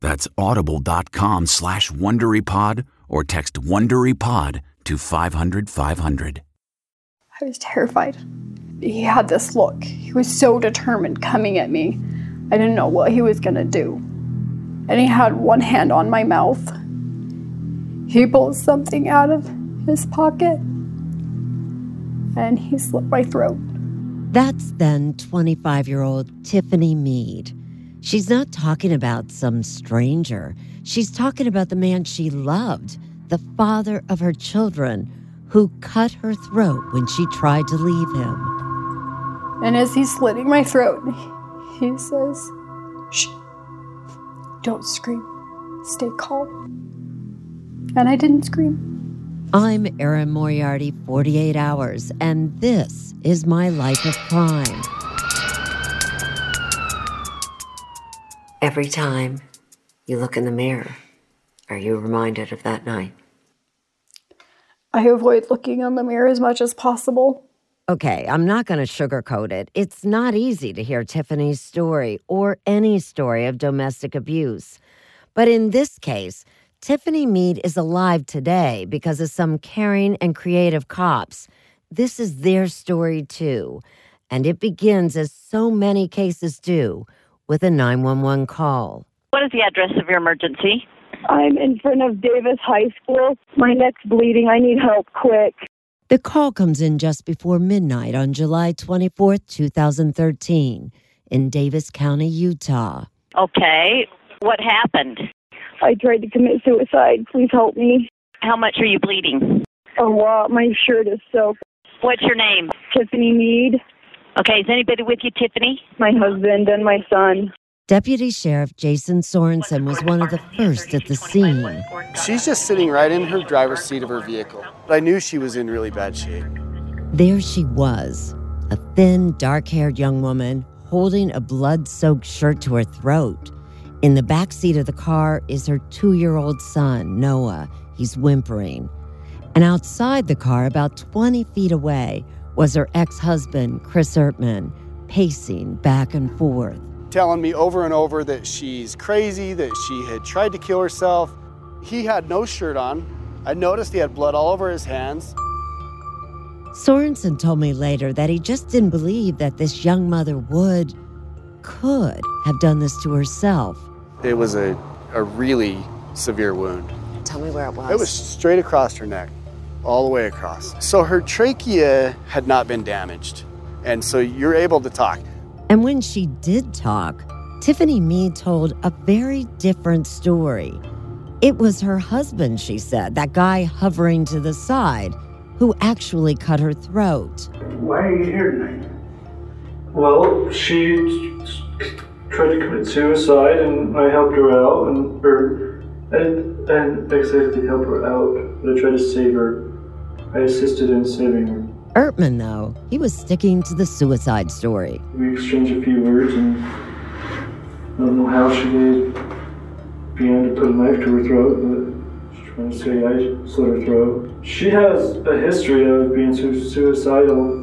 That's audible.com slash WonderyPod or text WonderyPod to 500 500. I was terrified. He had this look. He was so determined coming at me. I didn't know what he was going to do. And he had one hand on my mouth. He pulled something out of his pocket and he slit my throat. That's then 25 year old Tiffany Mead. She's not talking about some stranger. She's talking about the man she loved, the father of her children, who cut her throat when she tried to leave him. And as he's slitting my throat, he says, Shh, don't scream, stay calm. And I didn't scream. I'm Erin Moriarty, 48 Hours, and this is my life of crime. Every time you look in the mirror, are you reminded of that night? I avoid looking in the mirror as much as possible. Okay, I'm not going to sugarcoat it. It's not easy to hear Tiffany's story or any story of domestic abuse. But in this case, Tiffany Mead is alive today because of some caring and creative cops. This is their story too. And it begins as so many cases do with a 911 call. What is the address of your emergency? I'm in front of Davis High School. My neck's bleeding. I need help quick. The call comes in just before midnight on July 24th, 2013, in Davis County, Utah. Okay. What happened? I tried to commit suicide. Please help me. How much are you bleeding? A lot. My shirt is soaked. What's your name? Tiffany Mead. Okay, is anybody with you, Tiffany? My husband and my son. Deputy Sheriff Jason Sorensen was one of the first at the scene. She's just sitting right in her driver's seat of her vehicle. I knew she was in really bad shape. There she was, a thin, dark haired young woman holding a blood soaked shirt to her throat. In the back seat of the car is her two year old son, Noah. He's whimpering. And outside the car, about 20 feet away, was her ex husband, Chris Ertman, pacing back and forth. Telling me over and over that she's crazy, that she had tried to kill herself. He had no shirt on. I noticed he had blood all over his hands. Sorensen told me later that he just didn't believe that this young mother would, could have done this to herself. It was a, a really severe wound. Tell me where it was. It was straight across her neck all the way across. So her trachea had not been damaged. And so you're able to talk. And when she did talk, Tiffany Mead told a very different story. It was her husband, she said, that guy hovering to the side, who actually cut her throat. Why are you here tonight? Well, she tried to commit suicide, and I helped her out, and or and and exactly help her out, but I tried to save her. I assisted in saving her. Ertman, though, he was sticking to the suicide story. We exchanged a few words, and I don't know how she began to put a knife to her throat, but she's trying to say I slit her throat. She has a history of being su- suicidal.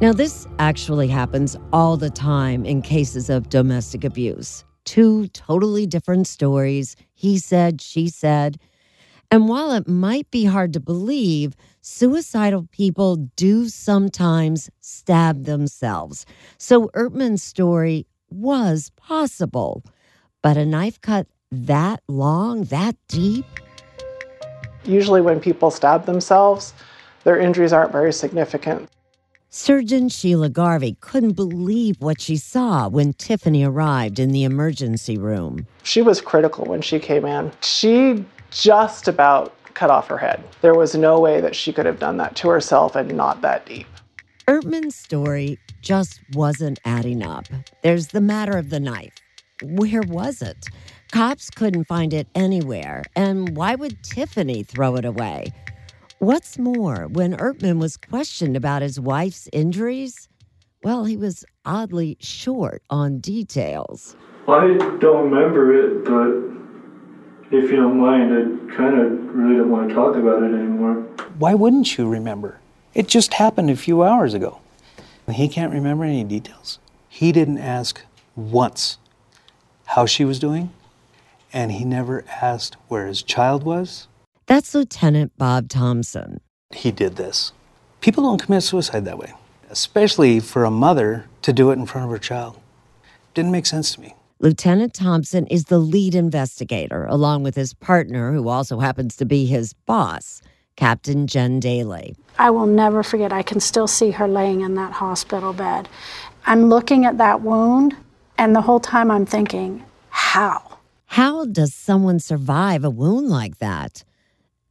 Now, this actually happens all the time in cases of domestic abuse. Two totally different stories. He said, she said. And while it might be hard to believe, suicidal people do sometimes stab themselves. So Ertman's story was possible. But a knife cut that long, that deep? Usually, when people stab themselves, their injuries aren't very significant. Surgeon Sheila Garvey couldn't believe what she saw when Tiffany arrived in the emergency room. She was critical when she came in. She just about cut off her head. There was no way that she could have done that to herself and not that deep. Ertman's story just wasn't adding up. There's the matter of the knife. Where was it? Cops couldn't find it anywhere. And why would Tiffany throw it away? What's more, when Ertman was questioned about his wife's injuries, well, he was oddly short on details. I don't remember it, but if you don't mind, I kind of really don't want to talk about it anymore. Why wouldn't you remember? It just happened a few hours ago. He can't remember any details. He didn't ask once how she was doing, and he never asked where his child was. That's Lieutenant Bob Thompson. He did this. People don't commit suicide that way, especially for a mother to do it in front of her child. Didn't make sense to me. Lieutenant Thompson is the lead investigator, along with his partner, who also happens to be his boss, Captain Jen Daly. I will never forget, I can still see her laying in that hospital bed. I'm looking at that wound, and the whole time I'm thinking, how? How does someone survive a wound like that?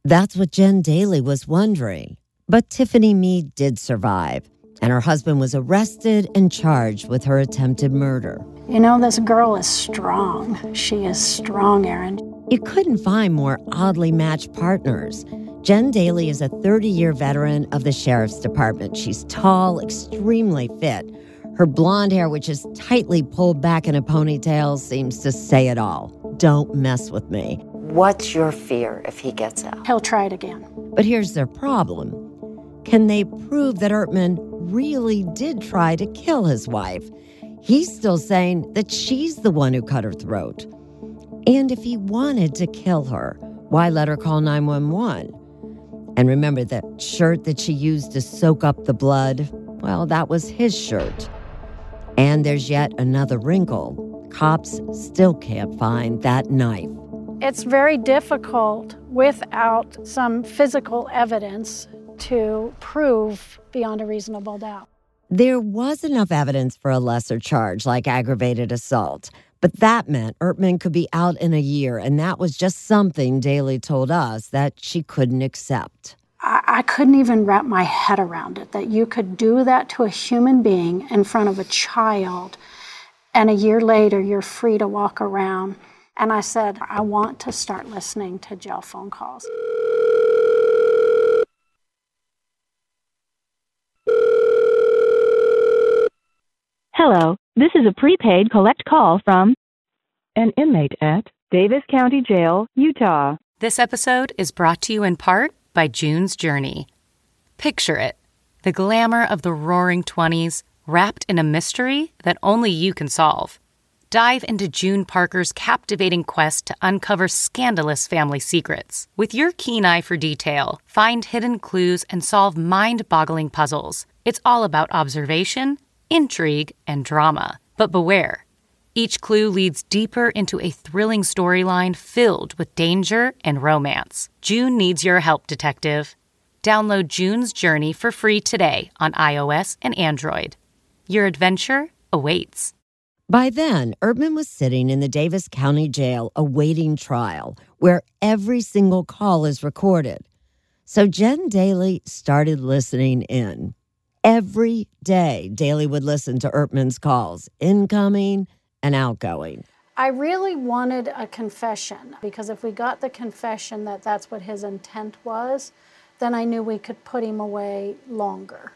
That's what Jen Daly was wondering. But Tiffany Mead did survive, and her husband was arrested and charged with her attempted murder. You know, this girl is strong. She is strong, Erin. You couldn't find more oddly matched partners. Jen Daly is a 30 year veteran of the Sheriff's Department. She's tall, extremely fit. Her blonde hair, which is tightly pulled back in a ponytail, seems to say it all. Don't mess with me. What's your fear if he gets out? He'll try it again. But here's their problem can they prove that Ertman really did try to kill his wife? He's still saying that she's the one who cut her throat. And if he wanted to kill her, why let her call 911? And remember that shirt that she used to soak up the blood? Well, that was his shirt. And there's yet another wrinkle. Cops still can't find that knife. It's very difficult without some physical evidence to prove beyond a reasonable doubt. There was enough evidence for a lesser charge, like aggravated assault. But that meant Ertman could be out in a year, and that was just something Daly told us that she couldn't accept. I, I couldn't even wrap my head around it that you could do that to a human being in front of a child, and a year later you're free to walk around. And I said, I want to start listening to jail phone calls. Hello, this is a prepaid collect call from an inmate at Davis County Jail, Utah. This episode is brought to you in part by June's Journey. Picture it the glamour of the roaring 20s wrapped in a mystery that only you can solve. Dive into June Parker's captivating quest to uncover scandalous family secrets. With your keen eye for detail, find hidden clues and solve mind boggling puzzles. It's all about observation, intrigue, and drama. But beware. Each clue leads deeper into a thrilling storyline filled with danger and romance. June needs your help, detective. Download June's Journey for free today on iOS and Android. Your adventure awaits. By then, Ertman was sitting in the Davis County Jail awaiting trial, where every single call is recorded. So Jen Daly started listening in. Every day, Daly would listen to Ertman's calls, incoming and outgoing. I really wanted a confession because if we got the confession that that's what his intent was, then I knew we could put him away longer.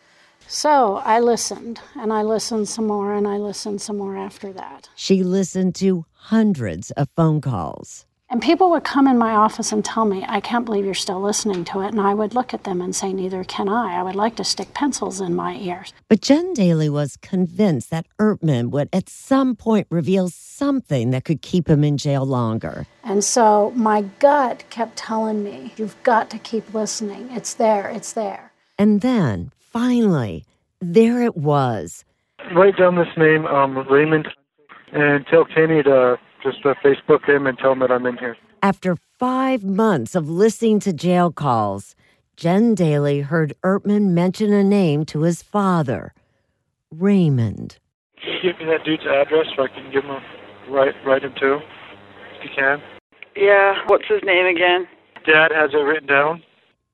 So I listened, and I listened some more, and I listened some more after that. She listened to hundreds of phone calls. And people would come in my office and tell me, I can't believe you're still listening to it. And I would look at them and say, Neither can I. I would like to stick pencils in my ears. But Jen Daly was convinced that Ertman would at some point reveal something that could keep him in jail longer. And so my gut kept telling me, You've got to keep listening. It's there, it's there. And then, finally, there it was. Write down this name, um, Raymond, and tell Kenny to just uh, Facebook him and tell him that I'm in here. After five months of listening to jail calls, Jen Daly heard Ertman mention a name to his father Raymond. Can you give me that dude's address so I can give him a, write, write him too, if you can? Yeah, what's his name again? Dad has it written down.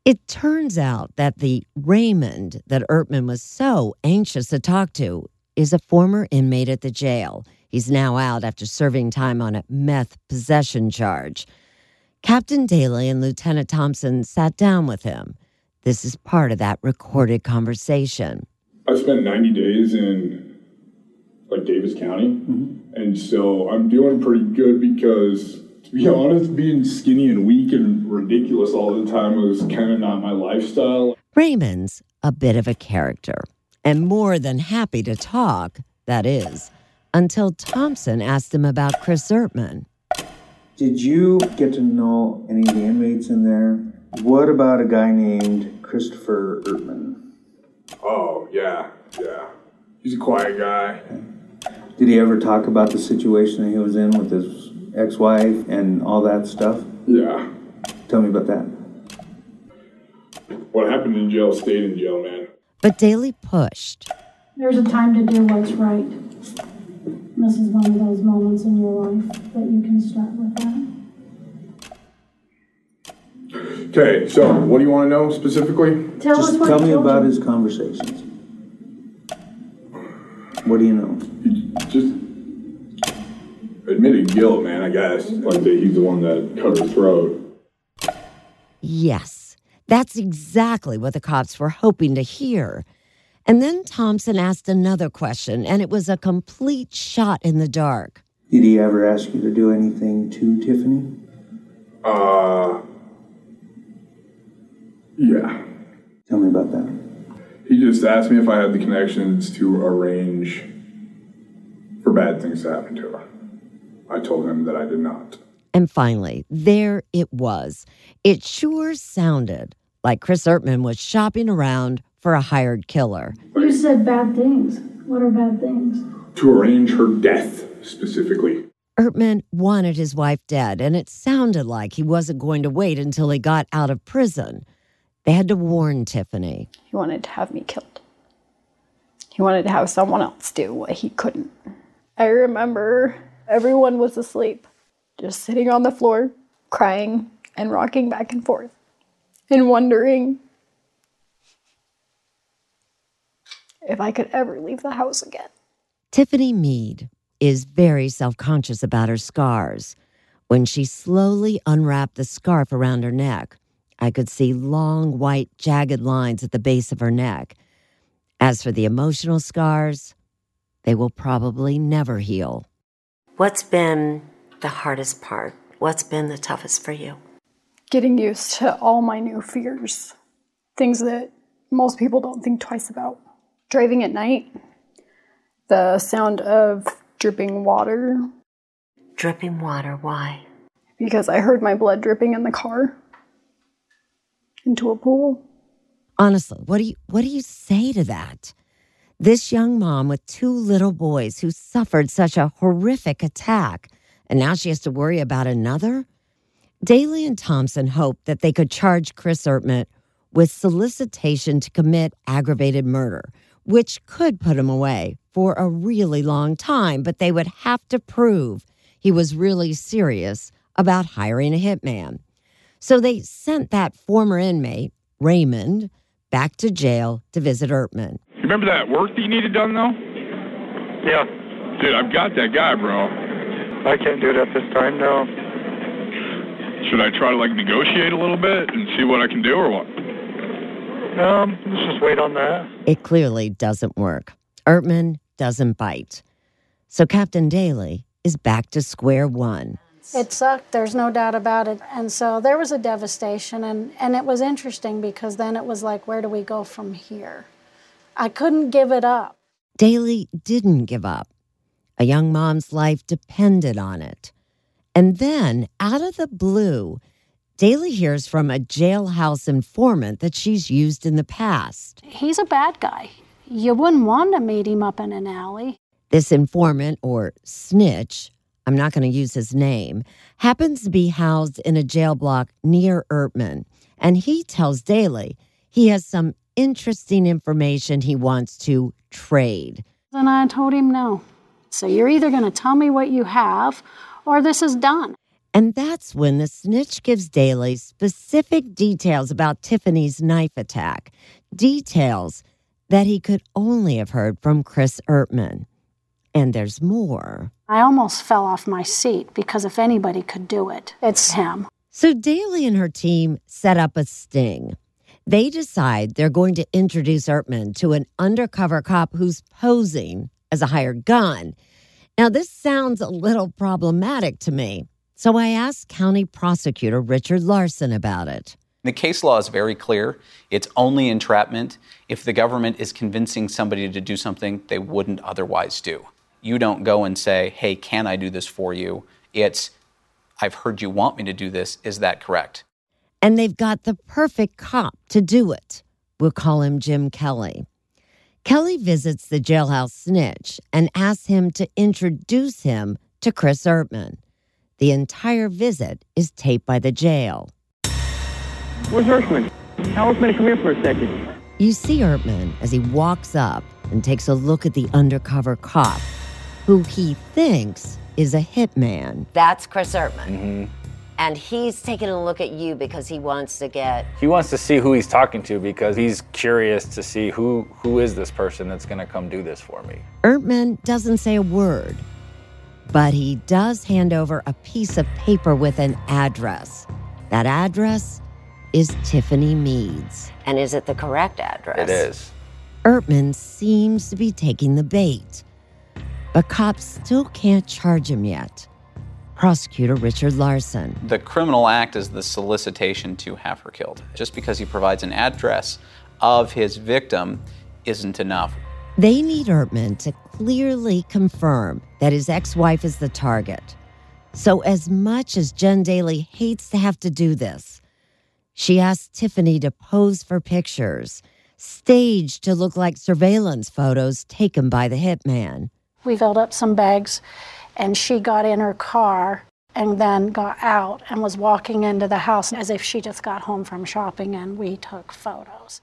It turns out that the Raymond that Ertman was so anxious to talk to is a former inmate at the jail. He's now out after serving time on a meth possession charge. Captain Daly and Lieutenant Thompson sat down with him. This is part of that recorded conversation. I spent 90 days in like Davis County, mm-hmm. and so I'm doing pretty good because, to be honest, being skinny and weak and ridiculous all the time was kind of not my lifestyle. Raymond's a bit of a character and more than happy to talk, that is, until Thompson asked him about Chris Ertman. Did you get to know any of the inmates in there? What about a guy named Christopher Ertman? Oh, yeah, yeah. He's a quiet guy. Did he ever talk about the situation that he was in with his ex wife and all that stuff? Yeah. Tell me about that. What happened in jail stayed in jail, man. But Daly pushed. There's a time to do what's right. This is one of those moments in your life that you can start with that. Okay, so what do you want to know specifically? Tell Just us what tell me about you. his conversations. What do you know? Just admitted guilt, man, I guess. Like that he's the one that cut her throat. Yes, that's exactly what the cops were hoping to hear. And then Thompson asked another question, and it was a complete shot in the dark. Did he ever ask you to do anything to Tiffany? Uh, yeah. Tell me about that. He just asked me if I had the connections to arrange for bad things to happen to her. I told him that I did not. And finally, there it was. It sure sounded like Chris Ertman was shopping around for a hired killer. You said bad things. What are bad things? To arrange her death, specifically. Ertman wanted his wife dead, and it sounded like he wasn't going to wait until he got out of prison. They had to warn Tiffany. He wanted to have me killed. He wanted to have someone else do what he couldn't. I remember everyone was asleep, just sitting on the floor, crying and rocking back and forth, and wondering if I could ever leave the house again. Tiffany Mead is very self conscious about her scars. When she slowly unwrapped the scarf around her neck, I could see long, white, jagged lines at the base of her neck. As for the emotional scars, they will probably never heal. What's been the hardest part? What's been the toughest for you? Getting used to all my new fears, things that most people don't think twice about. Driving at night, the sound of dripping water, Dripping water, why? because I heard my blood dripping in the car into a pool. Honestly, what do you what do you say to that? This young mom with two little boys who suffered such a horrific attack, and now she has to worry about another? Daly and Thompson hoped that they could charge Chris Ertman with solicitation to commit aggravated murder, which could put him away for a really long time, but they would have to prove he was really serious about hiring a hitman. So they sent that former inmate, Raymond, back to jail to visit Ertman. You remember that work that you needed done though? Yeah. Dude, I've got that guy, bro. I can't do it at this time, no. Should I try to like negotiate a little bit and see what I can do or what? Um, let's just wait on that. It clearly doesn't work. Ertman doesn't bite. So Captain Daly is back to square one. It sucked, there's no doubt about it. And so there was a devastation, and, and it was interesting because then it was like, where do we go from here? I couldn't give it up. Daly didn't give up. A young mom's life depended on it. And then, out of the blue, Daly hears from a jailhouse informant that she's used in the past. He's a bad guy. You wouldn't want to meet him up in an alley. This informant, or snitch, I'm not going to use his name, happens to be housed in a jail block near Ertman. And he tells Daly he has some interesting information he wants to trade. And I told him no. So you're either going to tell me what you have or this is done. And that's when the snitch gives Daly specific details about Tiffany's knife attack, details that he could only have heard from Chris Ertman. And there's more. I almost fell off my seat because if anybody could do it, it's him. So Daly and her team set up a sting. They decide they're going to introduce Ertman to an undercover cop who's posing as a hired gun. Now, this sounds a little problematic to me. So I asked County Prosecutor Richard Larson about it. The case law is very clear. It's only entrapment if the government is convincing somebody to do something they wouldn't otherwise do. You don't go and say, hey, can I do this for you? It's, I've heard you want me to do this. Is that correct? And they've got the perfect cop to do it. We'll call him Jim Kelly. Kelly visits the jailhouse snitch and asks him to introduce him to Chris Ertman. The entire visit is taped by the jail. Where's Ertman? Tell Ertman to come here for a second. You see Ertman as he walks up and takes a look at the undercover cop, who he thinks is a hitman. That's Chris Ertman. Mm-hmm. And he's taking a look at you because he wants to get. He wants to see who he's talking to because he's curious to see who who is this person that's going to come do this for me. Ertman doesn't say a word, but he does hand over a piece of paper with an address. That address is Tiffany Meads. And is it the correct address? It is. Ertman seems to be taking the bait, but cops still can't charge him yet. Prosecutor Richard Larson. The criminal act is the solicitation to have her killed. Just because he provides an address of his victim isn't enough. They need Ertman to clearly confirm that his ex wife is the target. So, as much as Jen Daly hates to have to do this, she asked Tiffany to pose for pictures, staged to look like surveillance photos taken by the hitman. We filled up some bags, and she got in her car and then got out and was walking into the house as if she just got home from shopping, and we took photos.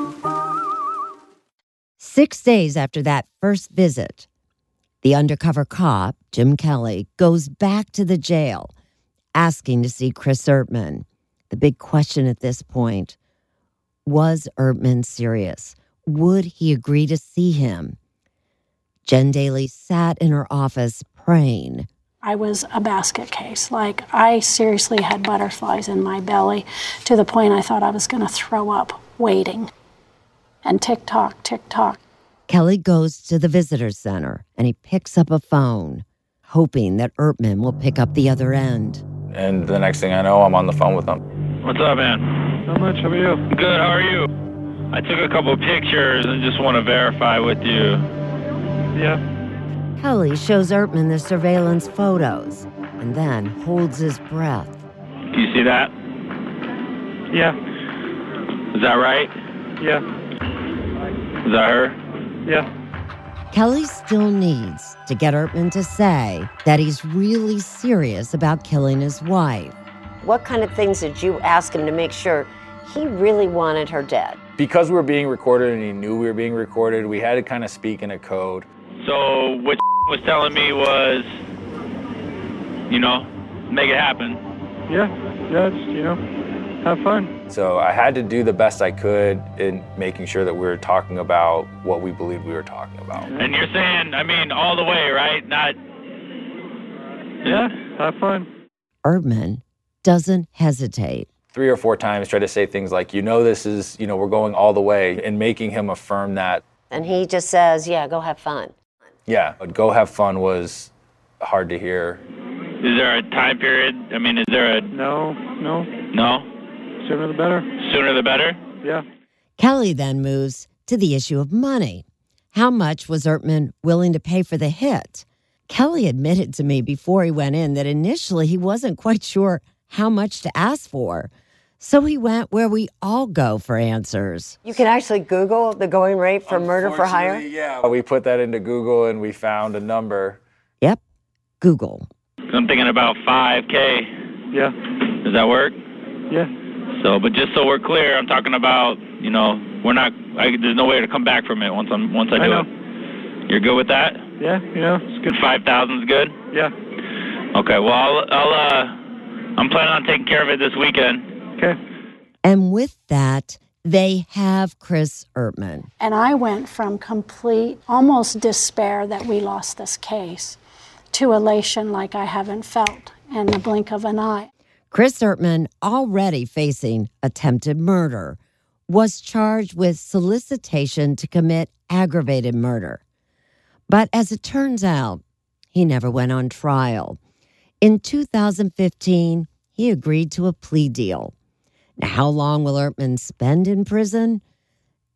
Six days after that first visit, the undercover cop, Jim Kelly, goes back to the jail asking to see Chris Ertman. The big question at this point was Ertman serious? Would he agree to see him? Jen Daly sat in her office praying. I was a basket case. Like, I seriously had butterflies in my belly to the point I thought I was going to throw up waiting. And tick tock, tick tock. Kelly goes to the visitor center and he picks up a phone, hoping that Ertman will pick up the other end. And the next thing I know, I'm on the phone with him. What's up, man? How much. How are you? Good, how are you? I took a couple pictures and just want to verify with you. Yeah. Kelly shows Ertman the surveillance photos and then holds his breath. Do you see that? Yeah. Is that right? Yeah. Is that her? Yeah. Kelly still needs to get Ertman to say that he's really serious about killing his wife. What kind of things did you ask him to make sure he really wanted her dead? Because we were being recorded and he knew we were being recorded, we had to kind of speak in a code. So what was telling me was, you know, make it happen. Yeah, yeah, it's, you know, have fun. So I had to do the best I could in making sure that we were talking about what we believed we were talking about. And you're saying, I mean, all the way, right? Not. Yeah, have fun. Ertman doesn't hesitate. Three or four times, try to say things like, you know, this is, you know, we're going all the way, and making him affirm that. And he just says, yeah, go have fun. Yeah, but go have fun was hard to hear. Is there a time period? I mean, is there a. No, no. No? Sooner the better. Sooner the better? Yeah. Kelly then moves to the issue of money. How much was Ertman willing to pay for the hit? Kelly admitted to me before he went in that initially he wasn't quite sure how much to ask for. So he went where we all go for answers. You can actually Google the going rate for murder for hire. Yeah. We put that into Google and we found a number. Yep, Google. I'm thinking about 5K. Yeah. Does that work? Yeah. So, but just so we're clear, I'm talking about, you know, we're not. I, there's no way to come back from it once I'm once I do I know. it. You're good with that? Yeah, you know, it's good. Five thousand is good. Yeah. Okay. Well, I'll, I'll uh, I'm planning on taking care of it this weekend. Okay. And with that, they have Chris Ertman. And I went from complete, almost despair that we lost this case to elation like I haven't felt in the blink of an eye. Chris Ertman, already facing attempted murder, was charged with solicitation to commit aggravated murder. But as it turns out, he never went on trial. In 2015, he agreed to a plea deal. Now, how long will Ertman spend in prison?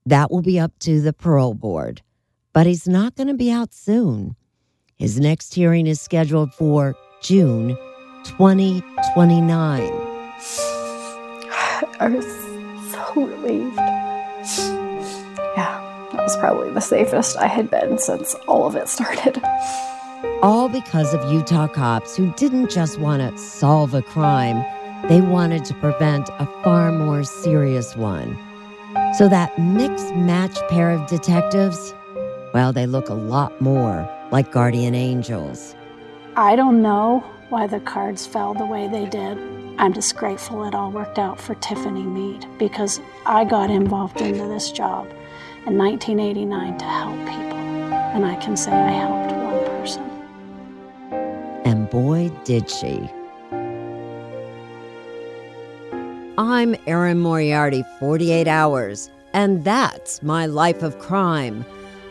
That will be up to the parole board. But he's not going to be out soon. His next hearing is scheduled for June 2029. I was so relieved. Yeah, that was probably the safest I had been since all of it started. All because of Utah cops who didn't just want to solve a crime, they wanted to prevent a far more serious one. So that mixed match pair of detectives, well, they look a lot more like guardian angels. I don't know why the cards fell the way they did. I'm just grateful it all worked out for Tiffany Mead because I got involved into this job in 1989 to help people. And I can say I helped one person. And boy, did she. I'm Erin Moriarty, 48 Hours, and that's my life of crime.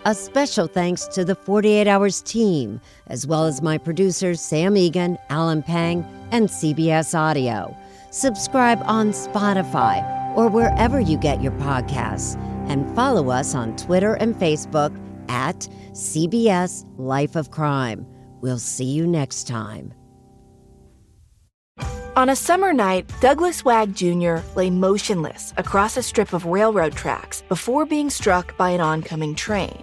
A special thanks to the 48 Hours team, as well as my producers Sam Egan, Alan Pang, and CBS Audio. Subscribe on Spotify or wherever you get your podcasts, and follow us on Twitter and Facebook at CBS Life of Crime. We'll see you next time. On a summer night, Douglas Wag Jr. lay motionless across a strip of railroad tracks before being struck by an oncoming train.